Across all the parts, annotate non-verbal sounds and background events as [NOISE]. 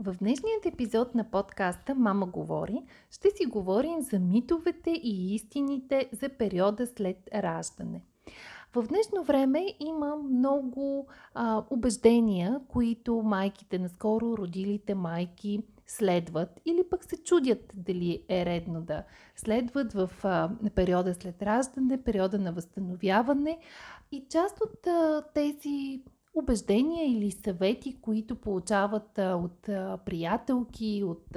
В днешният епизод на подкаста Мама говори ще си говорим за митовете и истините за периода след раждане. В днешно време има много а, убеждения, които майките, наскоро родилите майки следват или пък се чудят дали е редно да следват в а, периода след раждане, периода на възстановяване. И част от а, тези убеждения или съвети, които получават от приятелки, от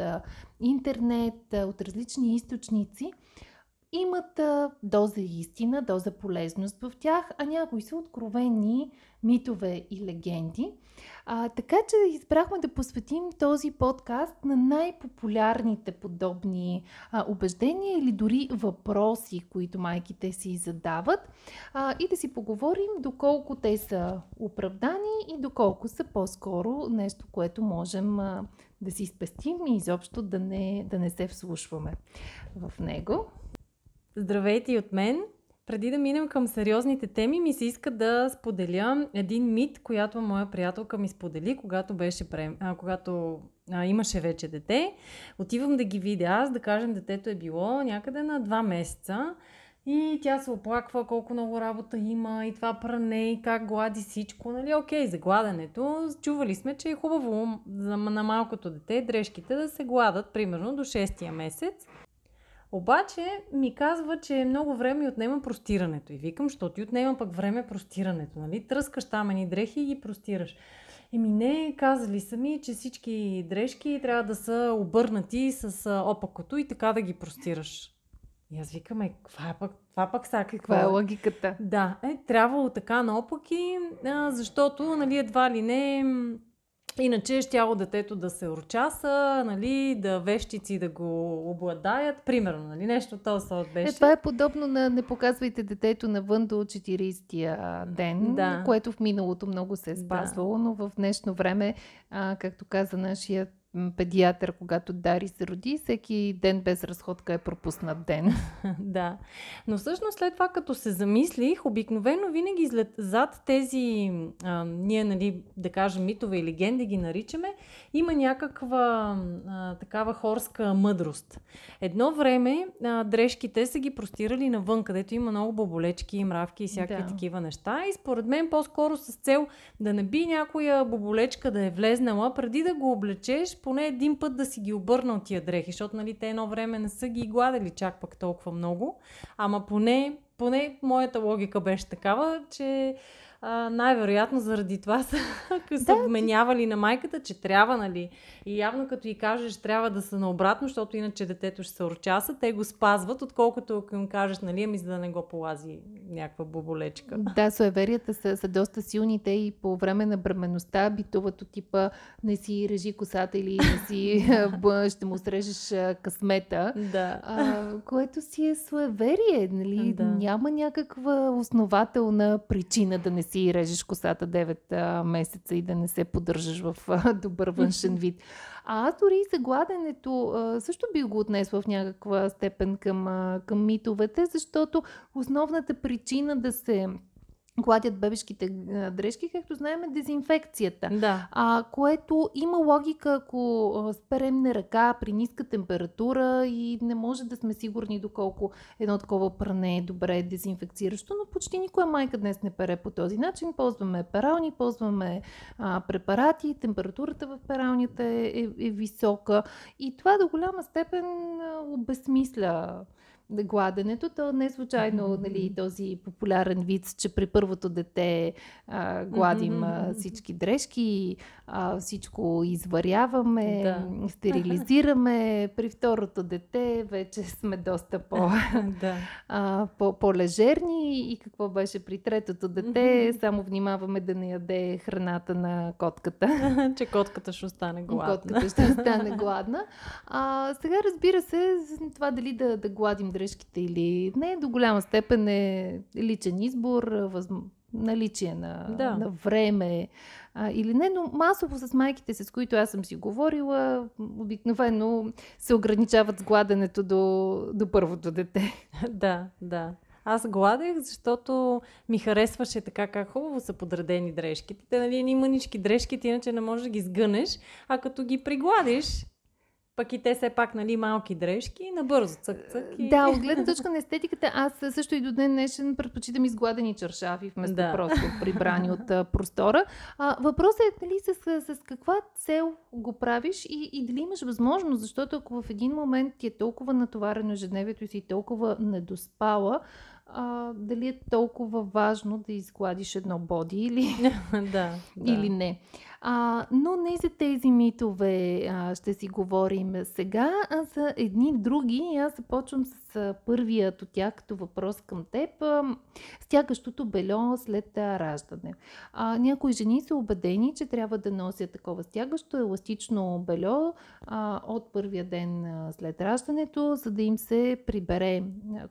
интернет, от различни източници, имат доза истина, доза полезност в тях, а някои са откровени митове и легенди. А, така че избрахме да посветим този подкаст на най-популярните подобни а, убеждения или дори въпроси, които майките си задават а, и да си поговорим доколко те са оправдани и доколко са по-скоро нещо, което можем а, да си спестим и изобщо да не, да не се вслушваме в него. Здравейте и от мен! Преди да минем към сериозните теми, ми се иска да споделя един мит, която моя приятелка ми сподели, когато, беше пре... а, когато а, имаше вече дете. Отивам да ги видя аз, да кажем, детето е било някъде на два месеца. И тя се оплаква колко много работа има и това пране и как глади всичко. Нали, окей, за гладенето. Чували сме, че е хубаво на малкото дете дрежките да се гладат примерно до 6 месец. Обаче ми казва, че много време отнема простирането. И викам, що ти отнема пък време простирането, нали? Тръскаш там едни дрехи и ги простираш. Еми не, казали са ми, че всички дрежки трябва да са обърнати с опакото и така да ги простираш. И аз викаме, каква е пък, това пък са какво? Каква е логиката? Да, е, трябвало така наопаки, защото, нали, едва ли не Иначе щяло детето да се урчаса, нали, да вещици да го обладаят, примерно, нали, нещо този сорт беше. Е, това е подобно на не показвайте детето навън до 40-я ден, да. което в миналото много се е спазвало, да. но в днешно време, а, както каза нашият педиатър, когато Дари се роди, всеки ден без разходка е пропуснат ден. [LAUGHS] да. Но всъщност след това, като се замислих, обикновено винаги след, зад тези, а, ние, нали, да кажем, митове и легенди ги наричаме, има някаква а, такава хорска мъдрост. Едно време а, дрежките са ги простирали навън, където има много боболечки, мравки и всякакви да. такива неща. И според мен по-скоро с цел да не би някоя боболечка да е влезнала, преди да го облечеш, поне един път да си ги обърнал тия дрехи, защото нали, те едно време не са ги гладили чак пък толкова много. Ама поне, поне моята логика беше такава, че най-вероятно заради това са, [LAUGHS] да, са вменявали на майката, че трябва, нали? И явно като и кажеш, трябва да са наобратно, защото иначе детето ще се урчаса, те го спазват, отколкото ако им кажеш, нали, ами за да не го полази някаква боболечка. Да, суеверията са, са доста силни. Те и по време на бременността битуват от типа не си режи косата или не си [LAUGHS] ще му срежеш късмета. Да. А, което си е суеверие, нали? Да. Няма някаква основателна причина да не си режеш косата 9 а, месеца и да не се поддържаш в добър външен [LAUGHS] вид. А аз дори и за гладенето също би го отнесла в някаква степен към, към митовете, защото основната причина да се гладят бебешките дрежки, както знаем, е дезинфекцията. Да. А, което има логика, ако сперем на ръка при ниска температура и не може да сме сигурни доколко едно такова пране е добре дезинфекциращо, но почти никоя майка днес не пере по този начин. Ползваме перални, ползваме а, препарати, температурата в пералнята е, е, е висока и това до голяма степен обезмисля гладенето, то не е случайно нали, този популярен вид, че при първото дете а, гладим а, всички дрежки, а, всичко изваряваме, да. стерилизираме. При второто дете вече сме доста [LAUGHS] по, да. а, по, по-лежерни и какво беше при третото дете, само внимаваме да не яде храната на котката. [LAUGHS] че котката ще остане гладна. Котката ще остане гладна. А, сега разбира се, това дали да, да гладим дрежките или не, до голяма степен е личен избор, въз... наличие на, Да. на време а, или не, но масово с майките, с които аз съм си говорила, обикновено се ограничават с гладенето до, до първото дете. [LAUGHS] да, да. Аз гладех, защото ми харесваше така как хубаво са подредени дрежките. Те, нали, ни мънички дрежките, иначе не можеш да ги сгънеш, а като ги пригладиш, пък и те все пак, нали, малки дрежки, набързо цък-цък. И... Да, от гледна [LAUGHS] точка на естетиката, аз също и до ден днешен предпочитам изгладени чаршафи, вместо Да. просто прибрани от а, простора. А, въпросът е нали, с, с каква цел го правиш и, и дали имаш възможност, защото ако в един момент ти е толкова натоварено ежедневието и си толкова недоспала, а, дали е толкова важно да изгладиш едно боди или [LAUGHS] да, да. или не. А, но не за тези митове а, ще си говорим сега, а за едни други. Аз започвам с първият от тях като въпрос към теб. Стягащото бельо след раждане. А, някои жени са убедени, че трябва да носят такова стягащо еластично бельо а, от първия ден след раждането, за да им се прибере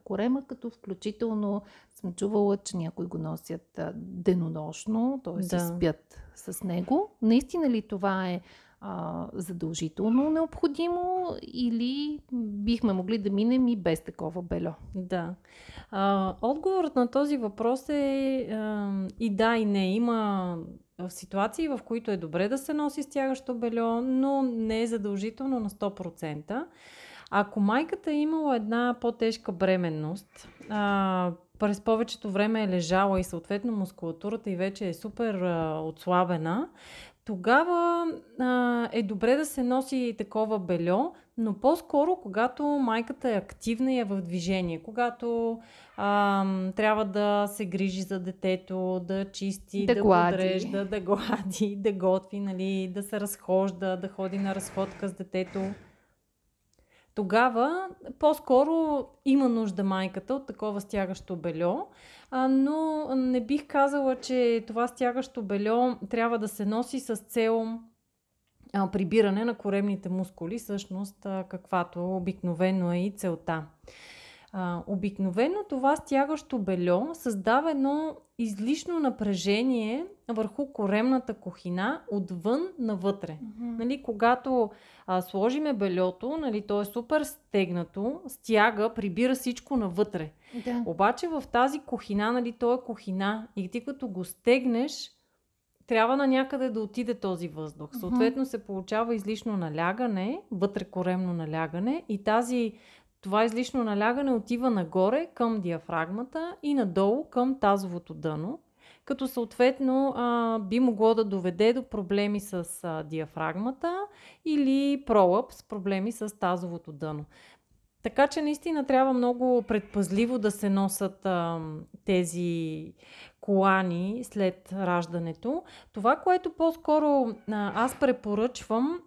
корема, като включително съм чувала, че някои го носят денонощно, т.е. Да. спят с него. Наистина ли това е а, задължително необходимо или бихме могли да минем и без такова бельо? Да. А, отговорът на този въпрос е а, и да, и не. Има в ситуации, в които е добре да се носи стягащо бельо, но не е задължително на 100%. Ако майката е имала една по-тежка бременност, а, през повечето време е лежала и съответно мускулатурата и вече е супер а, отслабена, тогава а, е добре да се носи такова бельо, но по-скоро, когато майката е активна и е в движение, когато а, трябва да се грижи за детето, да чисти, Да да, глади. подрежда, да глади, [LAUGHS] да готви, нали, да се разхожда, да ходи на разходка с детето. Тогава по-скоро има нужда майката от такова стягащо бельо, а, но не бих казала, че това стягащо бельо трябва да се носи с цел а, прибиране на коремните мускули, всъщност а, каквато обикновено е и целта. А, обикновено това стягащо бельо създава едно излишно напрежение върху коремната кухина отвън навътре. Нали, когато а, сложиме бельото, нали, то е супер стегнато, стяга, прибира всичко навътре. Да. Обаче в тази кухина, нали, то е кухина и ти като го стегнеш, трябва на някъде да отиде този въздух. Съответно се получава излишно налягане, вътрекоремно налягане и тази, това излишно налягане отива нагоре към диафрагмата и надолу към тазовото дъно, като съответно а, би могло да доведе до проблеми с а, диафрагмата или пролъп с проблеми с тазовото дъно. Така че наистина трябва много предпазливо да се носят а, тези колани след раждането. Това, което по-скоро а, аз препоръчвам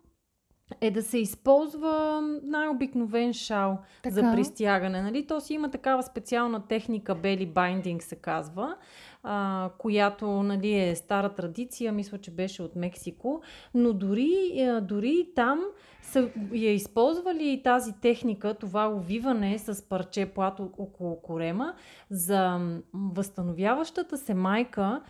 е да се използва най-обикновен шал Така. за пристягане. Нали? То си има такава специална техника, belly binding се казва, а, която нали, е стара традиция, мисля, че беше от Мексико, но дори, а, дори и там са я използвали и тази техника, това увиване с парче плато около корема за възстановяващата се майка,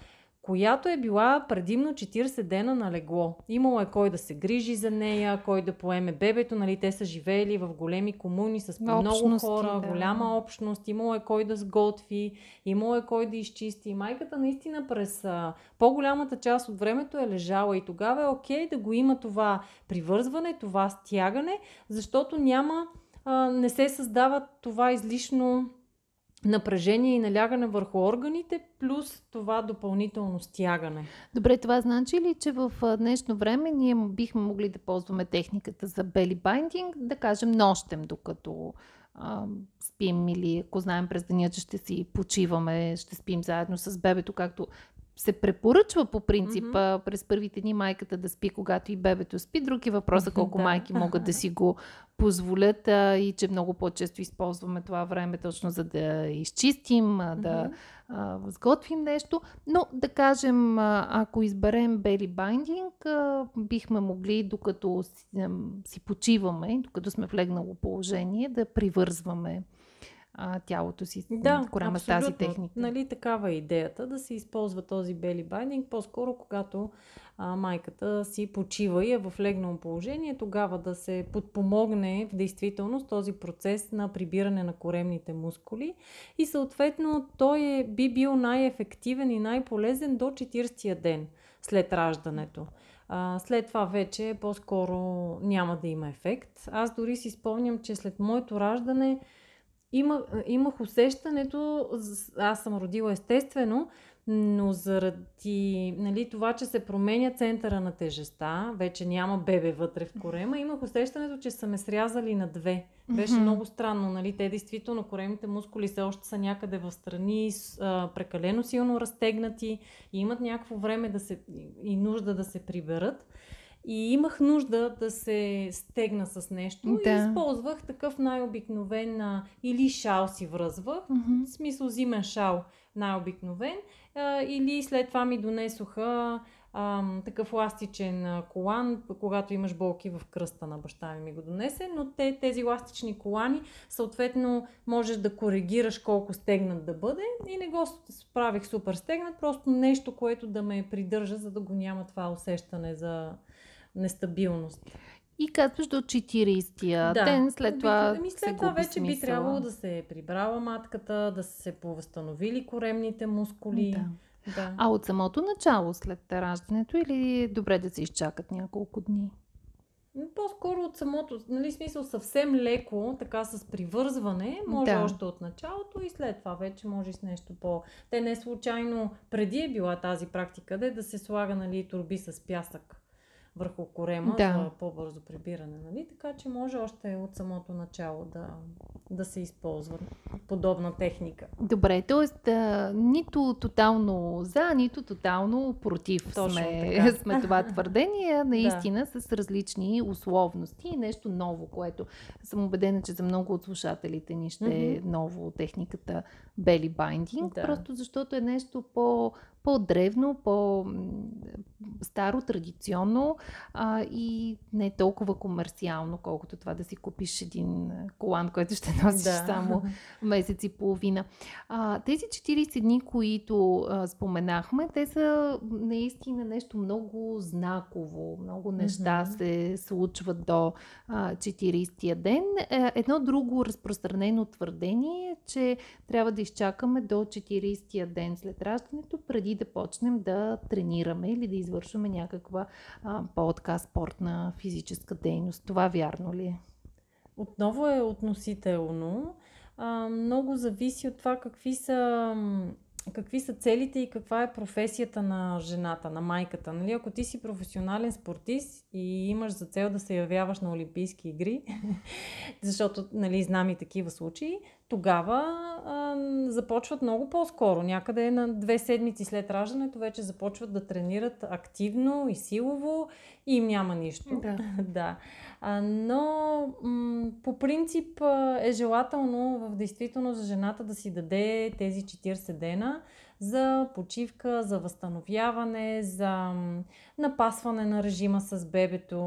която е била предимно 40 дена на легло. Имало е кой да се грижи за нея, кой да поеме бебето, нали, те са живеели в големи комуни с много Общности, хора, да. голяма общност, имало е кой да сготви, имало е кой да изчисти. Майката наистина през а, по-голямата част от времето е лежала и тогава е окей да го има това привързване, това стягане, защото няма, а, не се създава това излишно напрежение и налягане върху органите, плюс това допълнително стягане. Добре, това значи ли, че в днешно време ние бихме могли да ползваме техниката за belly binding, да кажем нощем, докато а, спим или ако знаем през деня, че ще си почиваме, ще спим заедно с бебето, както се препоръчва по принцип а, през първите дни майката да спи, когато и бебето спи. Друг е въпросът [LAUGHS] колко Да. майки могат да си го позволят а, и че много по-често използваме това време точно за да изчистим, а, да а, сготвим нещо. Но да кажем, а, ако изберем belly binding, а, бихме могли, докато си, ам, си почиваме, докато сме в легнало положение, да привързваме а, тялото си да, корема с тази техника. Нали, такава е идеята да се използва този бели байдинг, по-скоро когато а, майката си почива и е в легнало положение, тогава да се подпомогне в действителност този процес на прибиране на коремните мускули и съответно той е, би бил най-ефективен и най-полезен до 40-я ден след раждането. А, след това вече по-скоро няма да има ефект. Аз дори си спомням, че след моето раждане има, имах усещането, аз съм родила естествено, но заради нали, това, че се променя центъра на тежеста, вече няма бебе вътре в корема, имах усещането, че са ме срязали на две. Беше mm-hmm. много странно, нали? Те действително, коремните мускули все още са някъде в страни, а, прекалено силно разтегнати и имат някакво време да се, и нужда да се приберат. И имах нужда да се стегна с нещо да. и използвах такъв най-обикновен или шал си връзвах, mm-hmm. в смисъл зимен шал най-обикновен, а, или след това ми донесоха а, такъв ластичен колан, когато имаш болки в кръста на баща ми ми го донесе, но те, тези ластични колани, съответно можеш да коригираш колко стегнат да бъде и не го справих супер стегнат, просто нещо, което да ме придържа, за да го няма това усещане за нестабилност. И казваш до 40-я да. ден, след това. Ами след това вече смисъла. би трябвало да се е прибрала матката, да са се повъзстановили коремните мускули. Да. Да. А от самото начало след раждането или е добре да се изчакат няколко дни? По-скоро от самото, нали, смисъл съвсем леко, така с привързване, може да. още от началото и след това вече може с нещо по... Те не случайно преди е била тази практика, да, да се слага нали, турби с пясък върху корема да. за по-бързо прибиране. Нали? Така че може още от самото начало да, да се използва подобна техника. Добре, т.е. нито тотално за, нито тотално против Точно сме, така. [LAUGHS] сме това твърдение. [LAUGHS] Наистина да. с различни условности и нещо ново, което съм убедена, че за много от слушателите ни ще mm-hmm. е ново техниката бели байдинг, да. просто защото е нещо по по-древно, по-старо, традиционно а, и не толкова комерциално, колкото това да си купиш един колан, който ще носиш да. само [LAUGHS] месец и половина. А, тези 40 дни, които а, споменахме, те са наистина нещо много знаково. Много неща mm-hmm. се случват до а, 40-я ден. Е, едно друго разпространено твърдение е, че трябва да изчакаме до 40-я ден след раждането, преди да почнем да тренираме или да извършваме някаква а, по-така спортна физическа дейност. Това вярно ли е? Отново е относително. А, много зависи от това какви са какви са целите и каква е професията на жената, на майката. Нали? Ако ти си професионален спортист и имаш за цел да се явяваш на Олимпийски игри, [LAUGHS] защото нали, знам и такива случаи, тогава а, започват много по-скоро. Някъде на две седмици след раждането вече започват да тренират активно и силово и им няма нищо. Да. [LAUGHS] да. А, но м- по принцип е желателно в действителност за жената да си даде тези 40 дена за почивка, за възстановяване, за напасване на режима с бебето,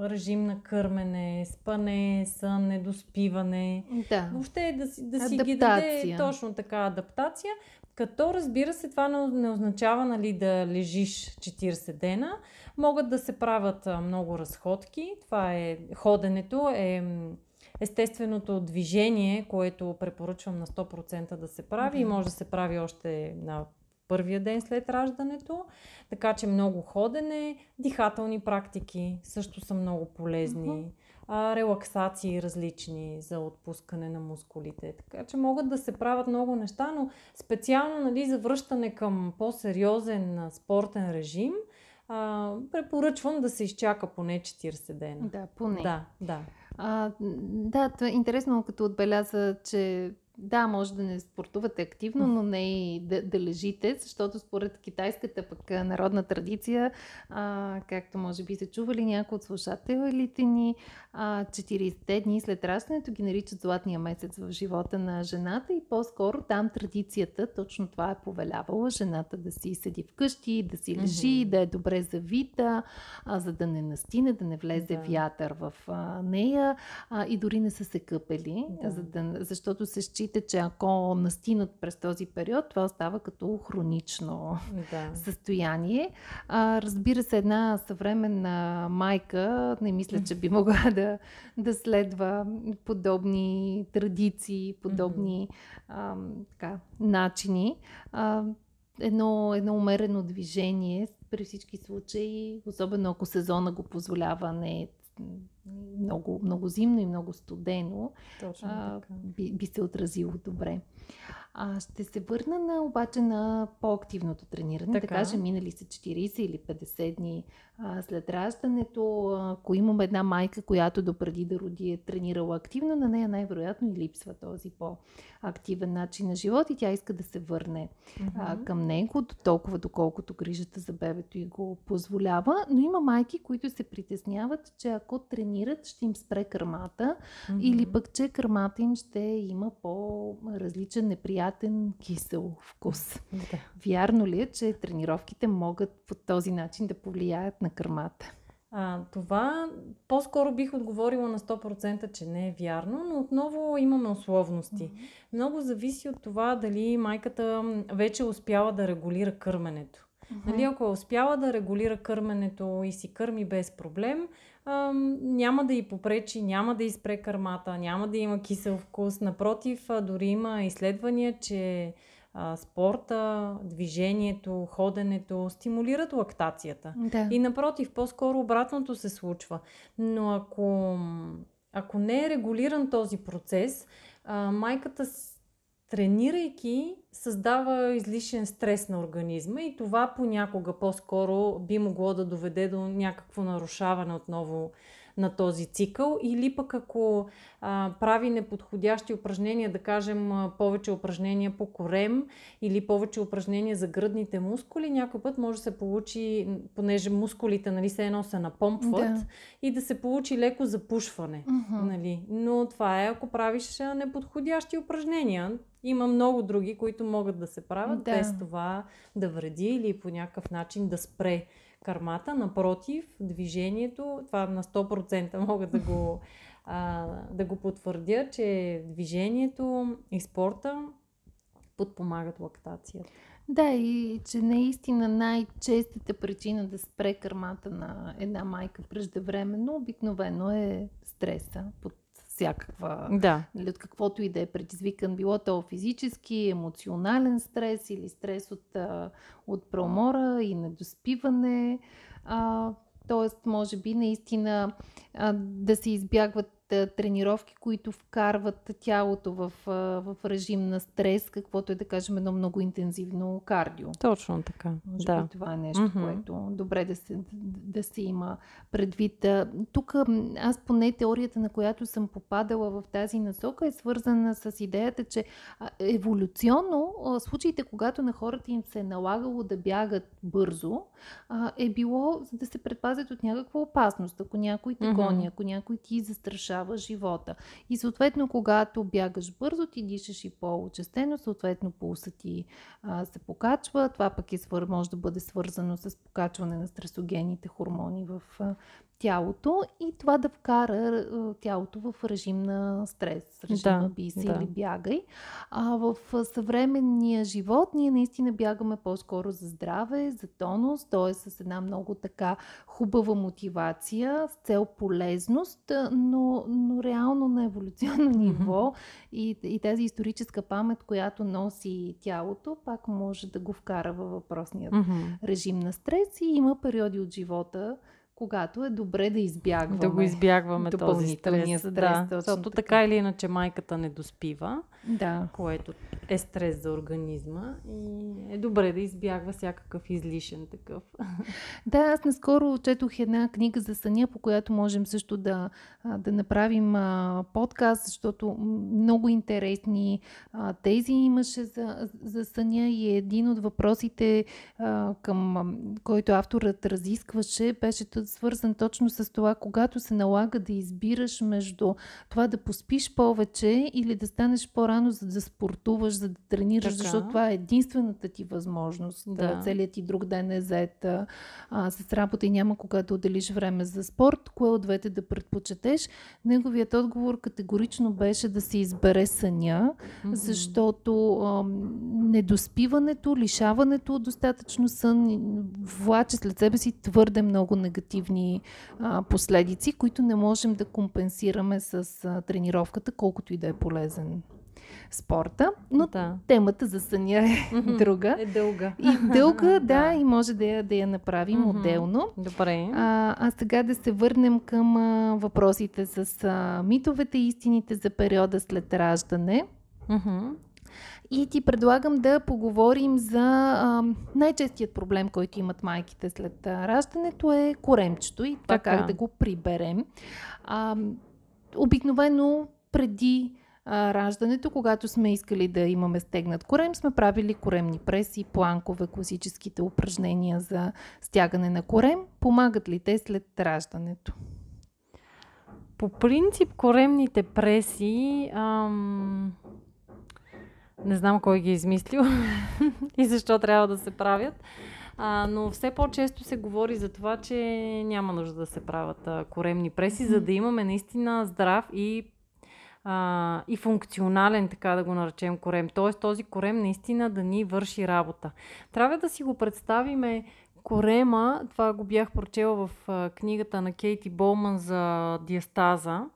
режим на кърмене, спане, сън, недоспиване. Да. Въобще да си, да си ги даде точно така адаптация. Като разбира се, това не означава нали, да лежиш 40 дена. Могат да се правят много разходки. Това е ходенето, е естественото движение, което препоръчвам на 100% да се прави и може да се прави още на първия ден след раждането. Така че много ходене, дихателни практики също са много полезни. Uh-huh. А, релаксации различни за отпускане на мускулите. Така че могат да се правят много неща, но специално нали, за връщане към по-сериозен спортен режим, а, препоръчвам да се изчака поне 40 дена. Да, поне. Да, да. А, да, това е интересно, като отбеляза, че да, може да не спортувате активно, но не и да, да лежите, защото според китайската пък народна традиция, а, както може би се чували някои от слушателите ни, а, 40-те дни след раждането ги наричат златния месец в живота на жената и по-скоро там традицията точно това е повелявала жената да си седи вкъщи, да си лежи, mm-hmm. да е добре завита, а, за да не настине, да не влезе да. вятър в а, нея а, и дори не са се къпели, да. за да, защото се счита счита, че ако настинат през този период, това остава като хронично Да. състояние. А, разбира се, една съвременна майка не мисля, че би могла [LAUGHS] да, да следва подобни традиции, подобни а, така, начини. А, едно, едно умерено движение при всички случаи, особено ако сезона го позволява, не е много, много зимно и много студено, Точно а, би, би се отразило добре. А, ще се върна на, обаче на по-активното трениране. Така. Да кажем, минали са 40 или 50 дни след раждането. Ако имаме една майка, която допреди да роди е тренирала активно, на нея най-вероятно и липсва този по-активен начин на живот и тя иска да се върне а, Мгм. към него, до толкова доколкото грижата за бебето и го позволява. Но има майки, които се притесняват, че ако тренират, ще им спре кърмата или Мгм. пък, че кърмата им ще има по-различен, неприятен, кисел вкус. Да. Вярно ли е, че тренировките могат по този начин да повлияят на кърмата? А, това по-скоро бих отговорила на 100%, че не е вярно, но отново имаме условности. Много зависи от това дали майката вече е успяла да регулира кърменето. Нали, ако е успяла да регулира кърменето и си кърми без проблем, ам, няма да й попречи, няма да изпре кърмата, няма да има кисел вкус. Напротив, дори има изследвания, че а, спорта, движението, ходенето стимулират лактацията. Да. И напротив, по-скоро обратното се случва. Но ако, ако не е регулиран този процес, а, майката тренирайки създава излишен стрес на организма и това понякога по-скоро би могло да доведе до някакво нарушаване отново на този цикъл или пък ако а, прави неподходящи упражнения, да кажем повече упражнения по корем или повече упражнения за гръдните мускули, някой път може да се получи, понеже мускулите нали, се едно се напомпват Да. и да се получи леко запушване. Мгм. Нали? Но това е ако правиш неподходящи упражнения. Има много други, които могат да се правят Да. без това да вреди или по някакъв начин да спре кармата. Напротив, движението, това на 100% [LAUGHS] мога да го, а, да го потвърдя, че движението и спорта подпомагат лактацията. Да, и че наистина най-честата причина да спре кърмата на една майка преждевременно обикновено е стреса под всякаква Да. нали, от каквото и да е предизвикан, било то физически, емоционален стрес или стрес от, от промора и недоспиване. А, тоест, може би наистина а, да се избягват тренировки, които вкарват тялото в, в режим на стрес, каквото е да кажем едно много интензивно кардио. Точно така. Може да. би това е нещо, Мгм. което добре да се, да се има предвид. Тук аз поне теорията, на която съм попадала в тази насока, е свързана с идеята, че еволюционно случаите, когато на хората им се е налагало да бягат бързо, е било за да се предпазят от някаква опасност. Ако някой те гони, ако някой ти застрашава живота. И съответно, когато бягаш бързо, ти дишаш и по-очестено, съответно пулса ти а, се покачва. Това пък е може да бъде свързано с покачване на стресогените хормони в а, тялото и това да вкара тялото в режим на стрес, режим Да, на бий се да. или бягай. А в съвременния живот ние наистина бягаме по-скоро за здраве, за тонус, т.е. с една много така хубава мотивация, с цел полезност, но, но реално на еволюционно ниво и, и тази историческа памет, която носи тялото, пак може да го вкара във въпросния режим на стрес и има периоди от живота, когато е добре да избягваме. Да го избягваме този стрес. стрес, да, защото така. така или иначе майката не доспива, Да. което е стрес за организма и е добре да избягва всякакъв излишен такъв. [LAUGHS] Да, аз наскоро четох една книга за съня, по която можем също да, да направим а, подкаст, защото много интересни а, тези имаше за, за съня и един от въпросите, а, към който авторът разискваше, беше свързан точно с това, когато се налага да избираш между това да поспиш повече или да станеш по-рано, за да спортуваш, за да тренираш, Така. защото това е единствената ти възможност. Да. Целият ти друг ден е зает а, а, с работа и няма кога да отделиш време за спорт. Кое от двете да предпочетеш? Неговият отговор категорично беше да се избере съня, Мгм. защото ам, недоспиването, лишаването от достатъчно сън влаче след себе си твърде много негативни а, последици, които не можем да компенсираме с а, тренировката, колкото и да е полезен спорта. Но да. темата за съня е друга. Е дълга. И дълга, [LAUGHS] да, Да. и може да я, да я направим отделно. Добре. А, а сега да се върнем към а, въпросите с а, митовете и истините за периода след раждане. И ти предлагам да поговорим за а, най-честият проблем, който имат майките след раждането е коремчето и това Така. как да го приберем. А, обикновено преди а, раждането, когато сме искали да имаме стегнат корем, сме правили коремни преси, планкове, класическите упражнения за стягане на корем. Помагат ли те след раждането? По принцип, коремните преси, ам... не знам кой ги е измислил [LAUGHS] и защо трябва да се правят, а, но все по-често се говори за това, че няма нужда да се правят а, коремни преси, за да имаме наистина здрав и а, и функционален, така да го наречем, корем. Тоест този корем наистина да ни върши работа. Трябва да си го представиме корема, това го бях прочела в а, книгата на Кейти Болман за диастаза.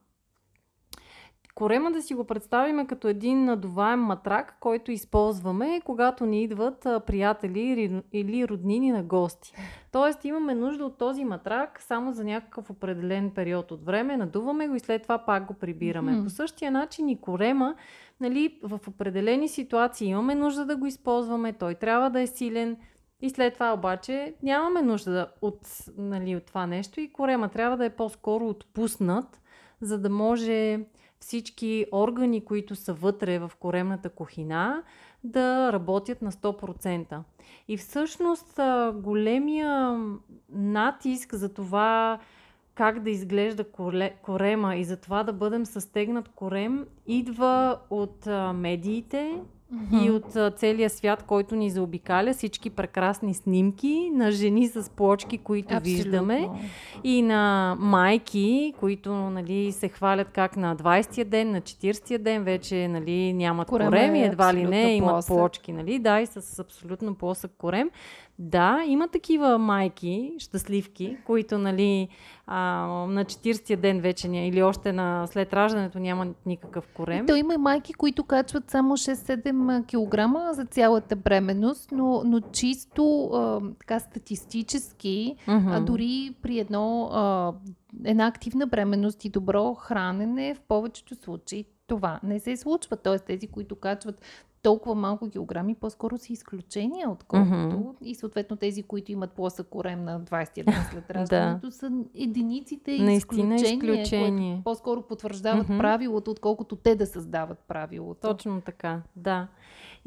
Корема да си го представиме като един надуваем матрак, който използваме, когато ни идват приятели или- роднини на гости. Тоест имаме нужда от този матрак само за някакъв определен период от време, надуваме го и след това пак го прибираме. Мгм. По същия начин и корема, нали, в определени ситуации имаме нужда да го използваме, той трябва да е силен, и след това обаче нямаме нужда от, нали, от това нещо и корема трябва да е по-скоро отпуснат, за да може всички органи, които са вътре в коремната кухина, да работят на 100%. И всъщност големия натиск за това как да изглежда корема и за това да бъдем състегнат корем идва от а, и от целия свят, който ни заобикаля, всички прекрасни снимки на жени с плочки, които Абсолютно. виждаме, и на майки, които нали, се хвалят как на 20-я ден, на 40-я ден вече нали, нямат корем и е едва ли не имат плочки. Нали? Да, и с абсолютно плосък корем. Да, има такива майки, щастливки, които нали, а, на 40-я ден вече или още на, след раждането нямат никакъв корем. То има и майки, които качват само 6-7 кг за цялата бременност, но, но чисто а, така статистически, Мгм. а дори при едно, а, една активна бременност и добро хранене, в повечето случаи това не се случва. Тоест тези, които качват толкова малко килограми, по-скоро са изключения, отколкото Мгм. и съответно тези, които имат плосък корем на 20 ден след [LAUGHS] раждането, са единиците и Наистина изключение, изключение. което по-скоро потвърждават Мгм. правилото, отколкото те да създават правилото. Точно така, да.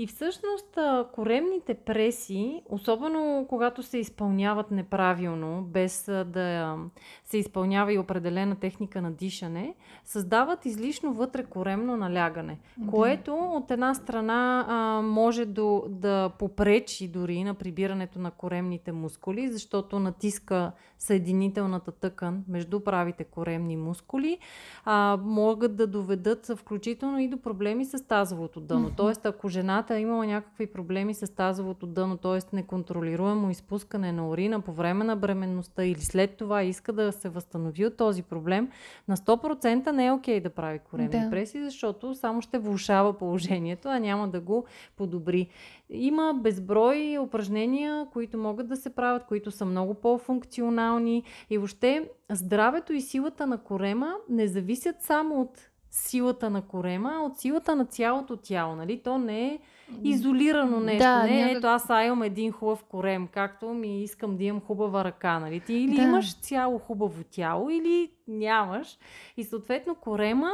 И всъщност коремните преси, особено когато се изпълняват неправилно, без да се изпълнява и определена техника на дишане, създават излишно вътре коремно налягане, Да. което от една страна а, може до, да попречи дори на прибирането на коремните мускули, защото натиска съединителната тъкан между правите коремни мускули, а, могат да доведат включително и до проблеми с тазовото дъно. Мгм. Тоест, ако жената е имала някакви проблеми с тазовото дъно, т.е. неконтролируемо изпускане на урина по време на бременността или след това иска да се възстанови от този проблем, на 100% не е окей да прави коремни Да. преси, защото само ще влушава положението, а няма да го подобри. Има безброй упражнения, които могат да се правят, които са много по-функционални и въобще здравето и силата на корема не зависят само от силата на корема, а от силата на цялото тяло. Нали? То не е изолирано нещо. Да, не е, някак- ето аз а имам един хубав корем, както ми искам да имам хубава ръка. Нали? Ти или Да. имаш цяло хубаво тяло, или нямаш. И съответно корема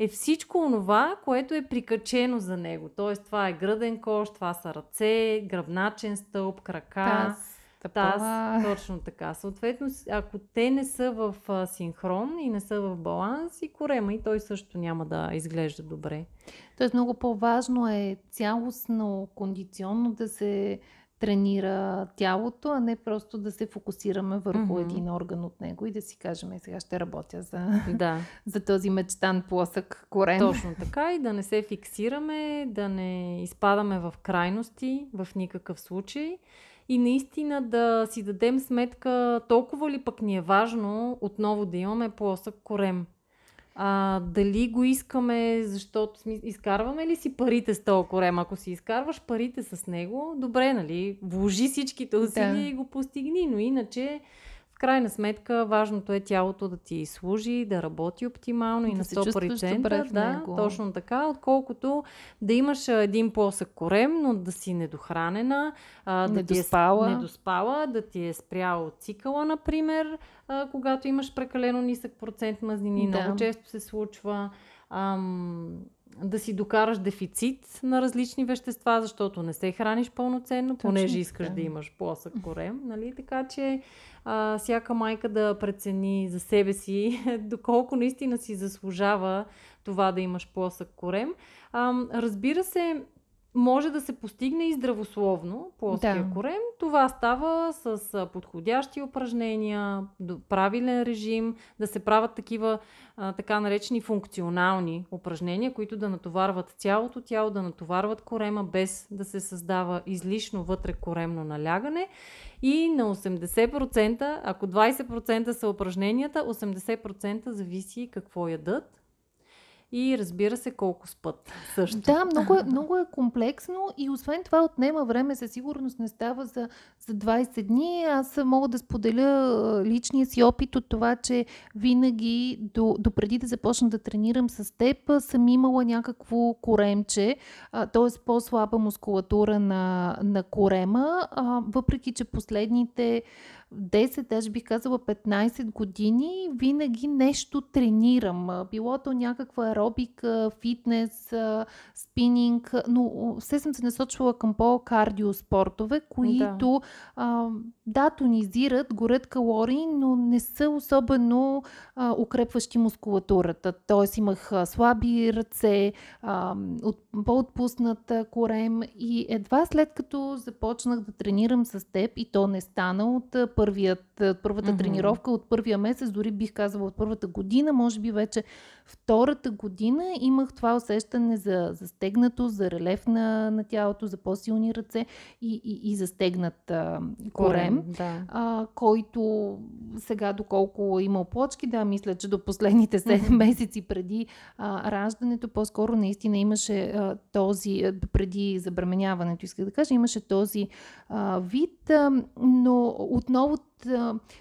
е всичко онова, което е прикачено за него. Тоест това е гръден кош, това са ръце, гръбначен стълб, крака. Таз. Тапова. точно така. Съответно, ако те не са в синхрон и не са в баланс, и корема и той също няма да изглежда добре. Тоест много по-важно е цялостно, кондиционно да се тренира тялото, а не просто да се фокусираме върху mm-hmm. един орган от него и да си кажем, сега ще работя за, да. [LAUGHS] за този мечтан плосък корен. Точно така и да не се фиксираме, да не изпадаме в крайности в никакъв случай и наистина да си дадем сметка толкова ли пък ни е важно отново да имаме плосък корем. А, дали го искаме, защото изкарваме ли си парите с този корем? Ако си изкарваш парите с него, добре, нали? Вложи всичките усилия да. и го постигни, но иначе крайна сметка важното е тялото да ти служи, да работи оптимално да и на 100%. Да, него. точно така, отколкото да имаш един плосък корем, но да си недохранена, а, да недоспала. ти е недоспала, да ти е спрял цикъла, например, а, когато имаш прекалено нисък процент мазнини. Да. Много често се случва. Ам, да си докараш дефицит на различни вещества, защото не се храниш пълноценно, Точно, понеже искаш да. да имаш плосък корем. Нали? Така че а, всяка майка да прецени за себе си [LAUGHS] доколко наистина си заслужава това да имаш плосък корем. А, разбира се, може да се постигне и здравословно плоския да. корем. Това става с подходящи упражнения, правилен режим, да се правят такива а, така наречени функционални упражнения, които да натоварват цялото тяло, да натоварват корема без да се създава излишно вътре коремно налягане. И на 80%, ако 20% са упражненията, 80% зависи какво ядат и разбира се колко спът [LAUGHS] също. Да, много е, много е комплексно и освен това отнема време, със сигурност не става за, за 20 дни. Аз мога да споделя личния си опит от това, че винаги до, до преди да започна да тренирам с теб, съм имала някакво коремче, т.е. по-слаба мускулатура на, на корема, а, въпреки че последните 10, даже бих казала 15 години, винаги нещо тренирам. Било то някаква аеробика, фитнес, спининг, но все съм се насочвала към по-кардио спортове, които да. да, тонизират, горят калории, но не са особено а, укрепващи мускулатурата. Тоест имах а, слаби ръце, а, от, по-отпусната корем и едва след като започнах да тренирам с теб и то не стана от първият, първата mm-hmm. тренировка, от първия месец, дори бих казала от първата година, може би вече втората година имах това усещане за, за стегнато, за релеф на, на тялото, за по-силни ръце и, и, и за стегнат а, корем, корем да. а, който сега доколко има плочки, да, мисля, че до последните 7 mm-hmm. месеци преди а, раждането, по-скоро наистина имаше а, този, а, преди забременяването, исках да кажа, имаше този а, вид, а, но отново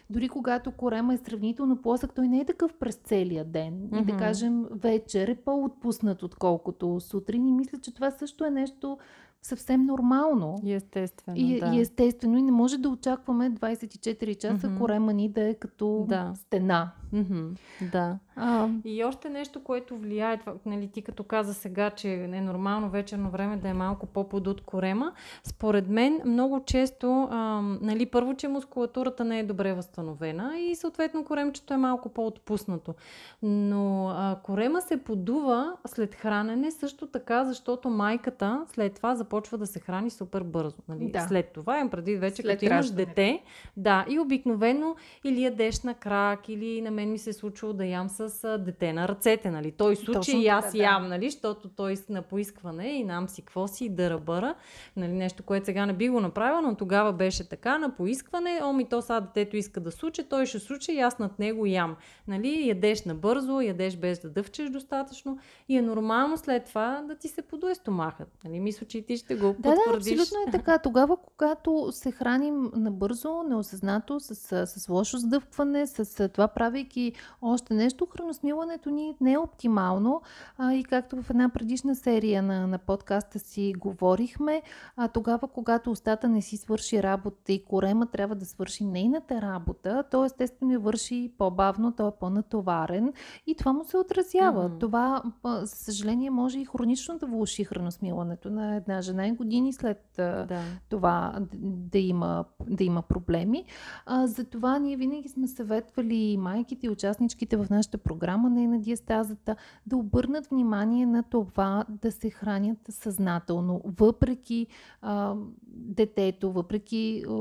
дори когато корема е сравнително плосък, той не е такъв през целия ден. Mm-hmm. И да кажем, вечер е по-отпуснат, отколкото сутрин. И мисля, че това също е нещо съвсем нормално. Естествено. И, да. и естествено. И не може да очакваме 24 часа mm-hmm. корема ни да е като да. стена. Mm-hmm. Да. А... И още нещо, което влияе, това, нали, ти като каза сега, че е нормално вечерно време да е малко по-подут корема, според мен много често, а, нали, първо, че мускулатурата не е добре възстановена и съответно коремчето е малко по-отпуснато. Но а, корема се подува след хранене също така, защото майката след това започва да се храни супер бързо. Нали? Да. След това, имам преди вече, след като имаш дете, да, и обикновено или ядеш на крак, или на мен ми се е случило да ям с дете на ръцете, нали? Той случай и аз да. ям, нали? Защото той на поискване и нам си какво си да ръбъра, нали? Нещо, което сега не би го направила, но тогава беше така, на поискване, о ми то сега детето иска да суче, той ще суче и аз над него ям. Нали? Ядеш набързо, ядеш без да дъвчеш достатъчно и е нормално след това да ти се подуе стомахът. Нали? Мисля, че и ти ще го да, Да, абсолютно е така. Тогава, когато се храним набързо, неосъзнато, с, с, с лошо сдъвкване, с това правейки още нещо, храносмилането ни не е оптимално а, и както в една предишна серия на, на подкаста си говорихме, а, тогава когато устата не си свърши работа и корема трябва да свърши нейната работа, то естествено я върши по-бавно, той е по-натоварен и това му се отразява. Mm-hmm. Това, за съжаление, може и хронично да влуши храносмилането на една жена и години след да. това да има, да има проблеми. А, затова ние винаги сме съветвали майките и участничките в нашата програма на, на диастазата да обърнат внимание на това да се хранят съзнателно, въпреки а, детето, въпреки а,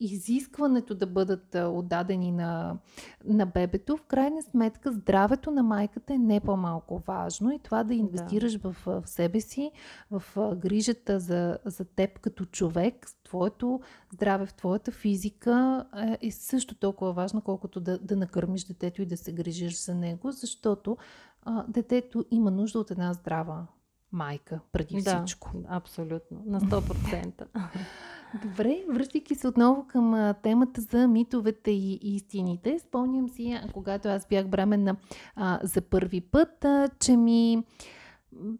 изискването да бъдат а, отдадени на, на бебето, в крайна сметка здравето на майката е не по-малко важно и това да инвестираш да. В, в себе си, в а, грижата за, за теб като човек, твоето здраве, в твоята физика е, е също толкова важно, колкото да, да накърмиш детето и да се грижиш за него, защото а, детето има нужда от една здрава майка преди да, всичко. Абсолютно, на 100%. [LAUGHS] Добре, връщайки се отново към темата за митовете и истините, спомням си, когато аз бях бременна а, за първи път, а, че ми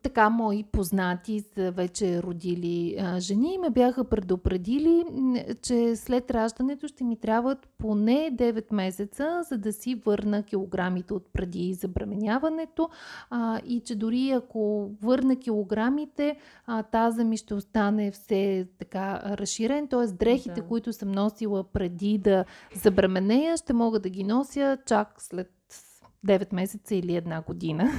така мои познати са вече родили а, жени ме бяха предупредили, че след раждането ще ми трябват поне 9 месеца, за да си върна килограмите от преди забременяването а, и че дори ако върна килограмите, а, таза ми ще остане все така разширен, т.е. дрехите, да. които съм носила преди да забременея, ще мога да ги нося чак след 9 месеца или една година.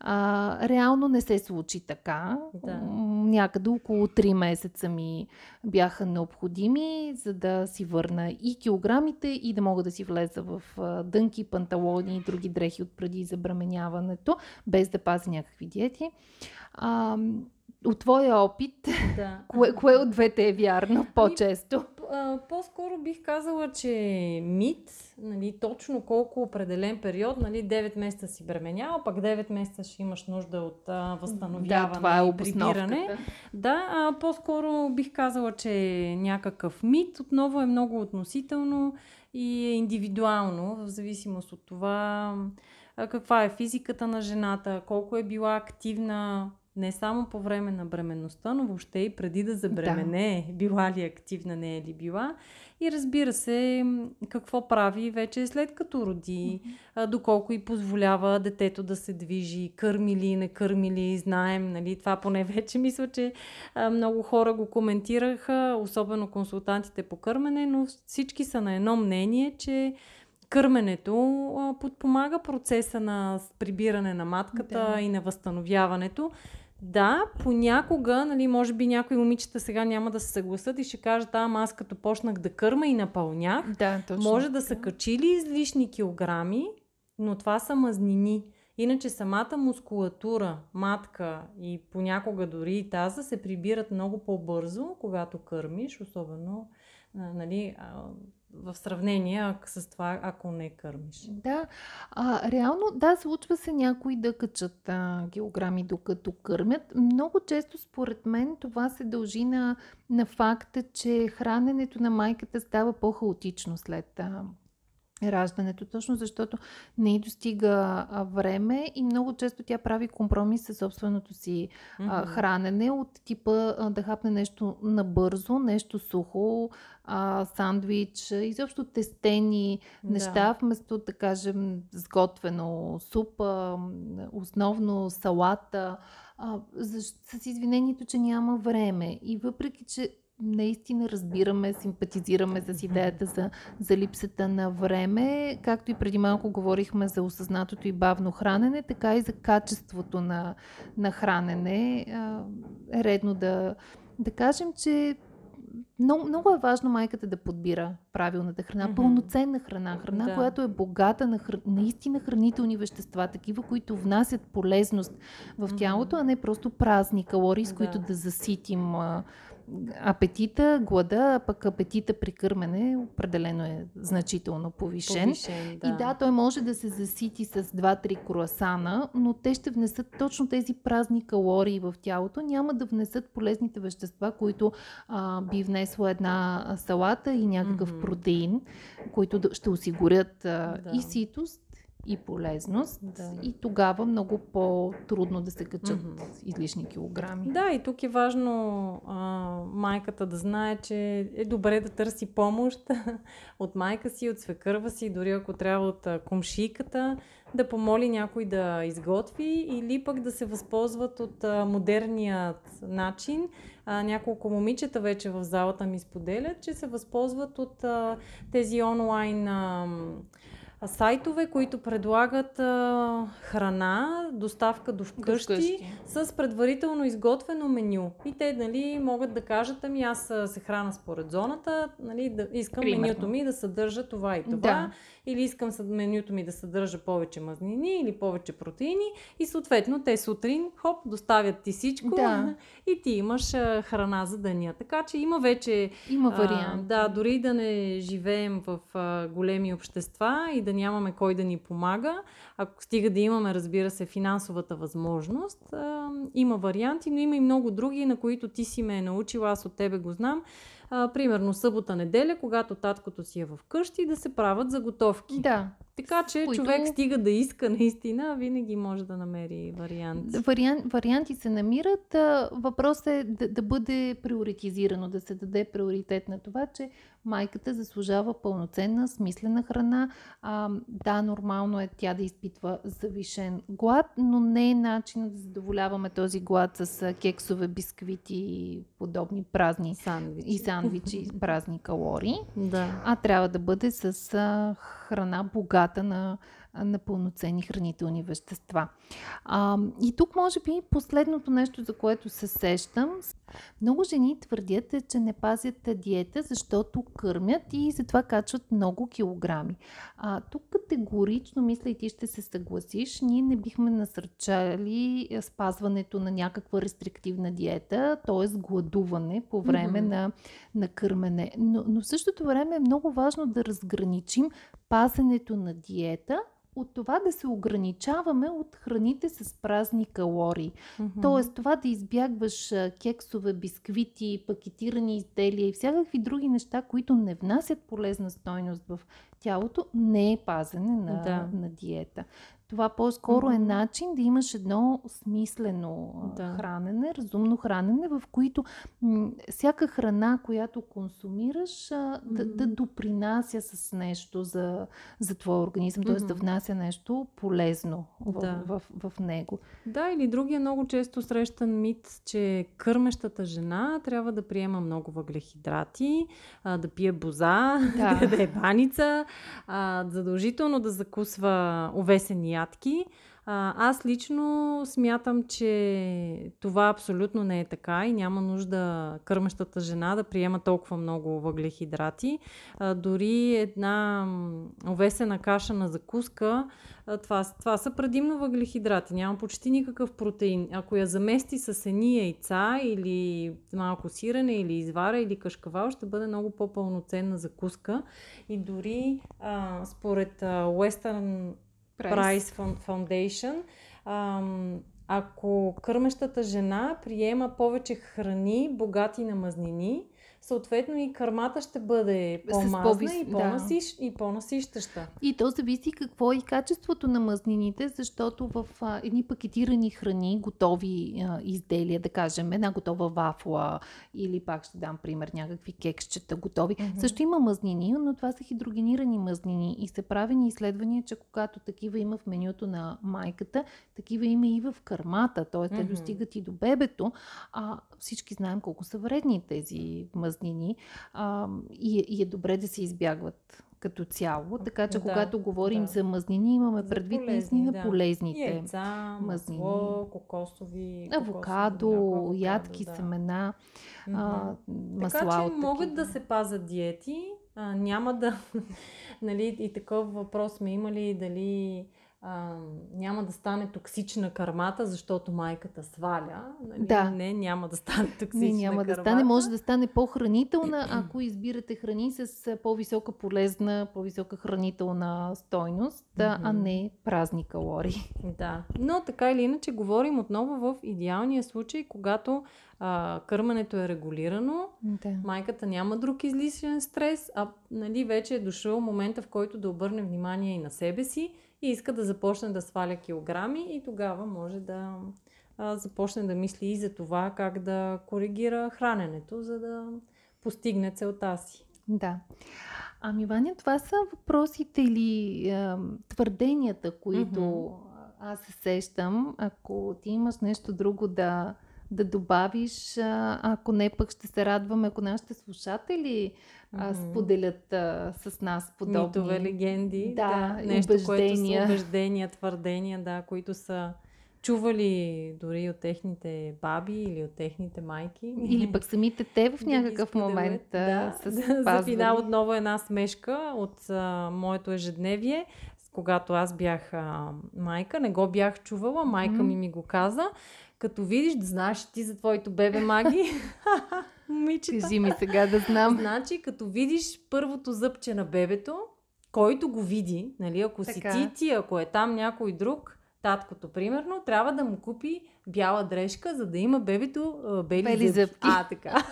А, реално не се случи така. Да. Някъде около 3 месеца ми бяха необходими, за да си върна и килограмите и да мога да си влеза в дънки, панталони и други дрехи от преди забременяването, без да пазя някакви диети. А, от твоя опит, да. кое, кое от двете е вярно ами, по-скоро бих казала, че мит, нали, точно колко определен период, нали, 9 месеца си бременяла, пък 9 месеца ще имаш нужда от а, възстановяване да, това е и прибиране. Да, а, по-скоро бих казала, че е някакъв мит. Отново е много относително и е индивидуално, в зависимост от това каква е физиката на жената, колко е била активна не само по време на бременността, но въобще и преди да забремене, да. била ли активна, не е ли била. И разбира се, какво прави вече след като роди, mm-hmm. доколко и позволява детето да се движи, кърми ли, не кърми ли, знаем, нали, това поне [LAUGHS] вече мисля, че много хора го коментираха, особено консултантите по кърмене, но всички са на едно мнение, че кърменето подпомага процеса на прибиране на матката да. и на възстановяването. Да, понякога, нали, може би някои момичета сега няма да се съгласат и ще кажат, а, аз като почнах да кърма и напълнях, да, точно. може да са качили излишни килограми, но това са мазнини. Иначе самата мускулатура, матка и понякога дори и таза се прибират много по-бързо, когато кърмиш, особено нали, в сравнение с това, ако не кърмиш. Да, а, реално, да, случва се някои да качат а, килограми докато кърмят. Много често, според мен, това се дължи на, на факта, че храненето на майката става по-хаотично след а, раждането, точно защото не й достига време и много често тя прави компромис с собственото си а, хранене от типа да хапне нещо набързо, нещо сухо, а, сандвич, изобщо тестени да. неща, вместо да кажем сготвено супа, основно салата, а, с извинението, че няма време. И въпреки, че наистина разбираме, симпатизираме с идеята за, за липсата на време. Както и преди малко говорихме за осъзнатото и бавно хранене, така и за качеството на, на хранене. Е редно да, да кажем, че много, много е важно майката да подбира правилната храна, mm-hmm. пълноценна храна, храна, да. която е богата на хр... наистина хранителни вещества, такива, които внасят полезност в тялото, mm-hmm. а не просто празни калории, с да. които да заситим а, апетита, глада, пък апетита при кърмене определено е значително повишен. повишен да. И да, той може да се засити с 2-3 круасана, но те ще внесат точно тези празни калории в тялото, няма да внесат полезните вещества, които а, би внесла една салата и някакъв mm-hmm. протеин, които ще осигурят а, да. и ситост, и полезност. Да. И тогава много по-трудно да се качат mm-hmm. излишни килограми. Да, и тук е важно а, майката да знае, че е добре да търси помощ [LAUGHS] от майка си, от свекърва си, дори ако трябва от комшийката, да помоли някой да изготви или пък да се възползват от а, модерният начин. А, няколко момичета вече в залата ми споделят, че се възползват от а, тези онлайн а, сайтове, които предлагат а, храна, доставка до вкъщи, до вкъщи с предварително изготвено меню. И те нали, могат да кажат, ами аз се храна според зоната, нали, да, искам Примерно. менюто ми да съдържа това и това. Да или искам менюто ми да съдържа повече мазнини или повече протеини и съответно те сутрин, хоп, доставят ти всичко да. [LAUGHS] и ти имаш а, храна за деня. Така че има вече... Има вариант. А, да, дори да не живеем в а, големи общества и да нямаме кой да ни помага, ако стига да имаме, разбира се, финансовата възможност, а, има варианти, но има и много други, на които ти си ме е научила, аз от тебе го знам примерно събота-неделя, когато таткото си е вкъщи, да се правят заготовки. Да. Така че които... човек стига да иска наистина, винаги може да намери варианти. Вариан, варианти се намират. Въпросът е да, да бъде приоритизирано, да се даде приоритет на това, че майката заслужава пълноценна, смислена храна. А, да, нормално е тя да изпитва завишен глад, но не е начин да задоволяваме този глад с кексове, бисквити и подобни празни сандвичи. и сандвичи празни калории. Да. А трябва да бъде с храна богата на на пълноценни хранителни вещества. А, и тук може би последното нещо, за което се сещам. Много жени твърдят, че не пазят диета, защото кърмят и затова качват много килограми. А, тук категорично, мисля и ти ще се съгласиш, ние не бихме насърчали спазването на някаква рестриктивна диета, т.е. гладуване по време mm-hmm. на, на кърмене. Но, но в същото време е много важно да разграничим пазенето на диета от това да се ограничаваме от храните с празни калории. Mm-hmm. Тоест това да избягваш кексове, бисквити, пакетирани изделия и всякакви други неща, които не внасят полезна стойност в тялото, не е пазене на, да. на диета. Това по-скоро mm-hmm. е начин да имаш едно смислено да. хранене, разумно хранене, в които м- всяка храна, която консумираш, а, mm-hmm. да, да допринася с нещо за, за твоя организъм, mm-hmm. т.е. да внася нещо полезно в, да. в, в, в него. Да, или другия много често срещан мит, че кърмещата жена трябва да приема много въглехидрати, а, да пие боза, [LAUGHS] да, да е баница, а, задължително да закусва овесени ядки. Аз лично смятам, че това абсолютно не е така и няма нужда кърмещата жена да приема толкова много въглехидрати. Дори една овесена каша на закуска, това, това са предимно въглехидрати. Няма почти никакъв протеин. Ако я замести с едни яйца или малко сирене или извара или кашкавал, ще бъде много по-пълноценна закуска. И дори а, според а, Western Price, Price Foundation. Ам, ако кърмещата жена приема повече храни, богати на мазнини, съответно и кърмата ще бъде по-мазна и, по-насищ, да. и по-насищаща. И то зависи какво е и качеството на мазнините, защото в а, едни пакетирани храни, готови а, изделия, да кажем, една готова вафла или пак ще дам пример, някакви кексчета готови, mm-hmm. също има мазнини, но това са хидрогенирани мазнини и се правени изследвания, че когато такива има в менюто на майката, такива има и в кърмата, т.е. Mm-hmm. те достигат и до бебето, а всички знаем колко са вредни тези мазнини а, и, и е добре да се избягват като цяло. Така че, да, когато говорим да. за мазнини, имаме за предвид полезни, наистина да. полезните Яйца, мазнини. Масло, кокосови, авокадо, авокадо ядки, да. семена, mm-hmm. а, масла. Така че могат да се пазят диети. А, няма да... [LAUGHS] нали, и такъв въпрос сме имали дали а, няма да стане токсична кармата, защото майката сваля. Нали? Да. Не, няма да стане токсична Не, няма кармата. да стане. Може да стане по-хранителна, ако избирате храни с по-висока полезна, по-висока хранителна стойност, mm-hmm. а не празни калории. Да, но така или иначе говорим отново в идеалния случай, когато а, кърмането е регулирано, да. майката няма друг излишен стрес, а нали, вече е дошъл момента, в който да обърне внимание и на себе си и иска да започне да сваля килограми и тогава може да а, започне да мисли и за това как да коригира храненето, за да постигне целта си. Да. Ами, Ваня, това са въпросите или е, твърденията, които mm-hmm. аз се сещам. Ако ти имаш нещо друго да, да добавиш, а, ако не, пък ще се радваме, ако нашите слушатели а, споделят а, с нас подобни... Митове, легенди, да, да нещо, убеждения. което са убеждения, твърдения, да, които са чували дори от техните баби или от техните майки. Или пък самите те в [LAUGHS] някакъв да момент да, са да, [LAUGHS] За финал отново една смешка от а, моето ежедневие. Когато аз бях а, майка, не го бях чувала, майка ми ми го каза. Като видиш, да знаеш ти за твоето бебе маги. [LAUGHS] Момичета. Кажи ми сега да знам. Значи, като видиш първото зъбче на бебето, който го види, нали, ако така. си ти, ти, ако е там някой друг, таткото, примерно, трябва да му купи бяла дрежка, за да има бебето а, бели, бели зъбки. зъбки. А, така.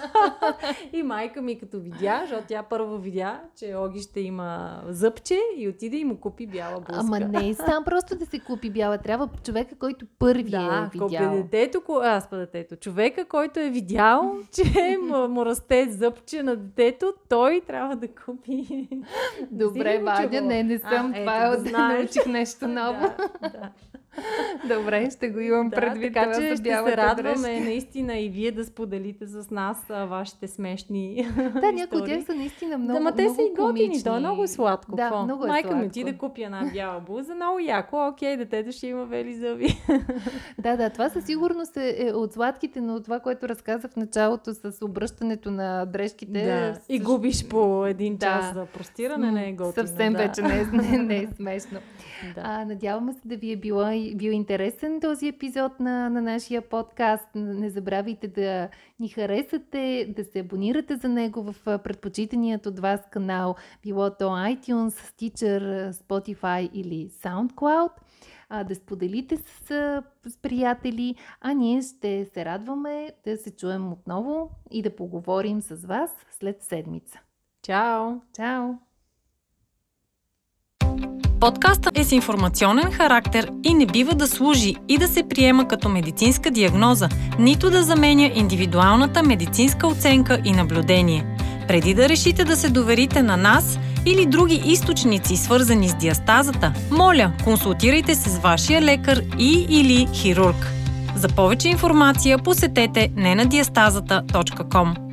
[LAUGHS] и майка ми като видя, защото тя първо видя, че Оги ще има зъбче и отиде и му купи бяла блузка. Ама не е сам просто да се купи бяла. Трябва човека, който първи да, е видял. Да, детето, аз па детето. Човека, който е видял, [LAUGHS] че му, му расте зъбче на детето, той трябва да купи. Добре, Ваня, не, не съм. А, това ето, да, да научих нещо [LAUGHS] ново. да, да. [LAUGHS] Добре, ще го имам да, предвид. Така че ще се радваме наистина и вие да споделите с нас а, вашите смешни [LAUGHS] Да, някои от тях са наистина много Да, ма те са и готини, то е много сладко. Да, Какво? много е Майка сладко. ми ти да купи една бяла блуза, много яко, окей, детето ще има вели зъби. [LAUGHS] да, да, това със сигурност е, е от сладките, но това, което разказах в началото с обръщането на дрежките. Да. Също... И губиш по един час да. за простиране, не е готино. Съвсем да. вече не е, не, не е смешно. Да. А, надяваме се да ви е била, бил интересен този епизод на, на нашия подкаст. Не забравяйте да ни харесате, да се абонирате за него в предпочитаният от вас канал, било то iTunes, Stitcher, Spotify или SoundCloud а, да споделите с, с приятели, а ние ще се радваме да се чуем отново и да поговорим с вас след седмица. Чао! Чао! Подкастът е с информационен характер и не бива да служи и да се приема като медицинска диагноза, нито да заменя индивидуалната медицинска оценка и наблюдение. Преди да решите да се доверите на нас или други източници, свързани с диастазата, моля, консултирайте се с вашия лекар и или хирург. За повече информация посетете ненадиастазата.com.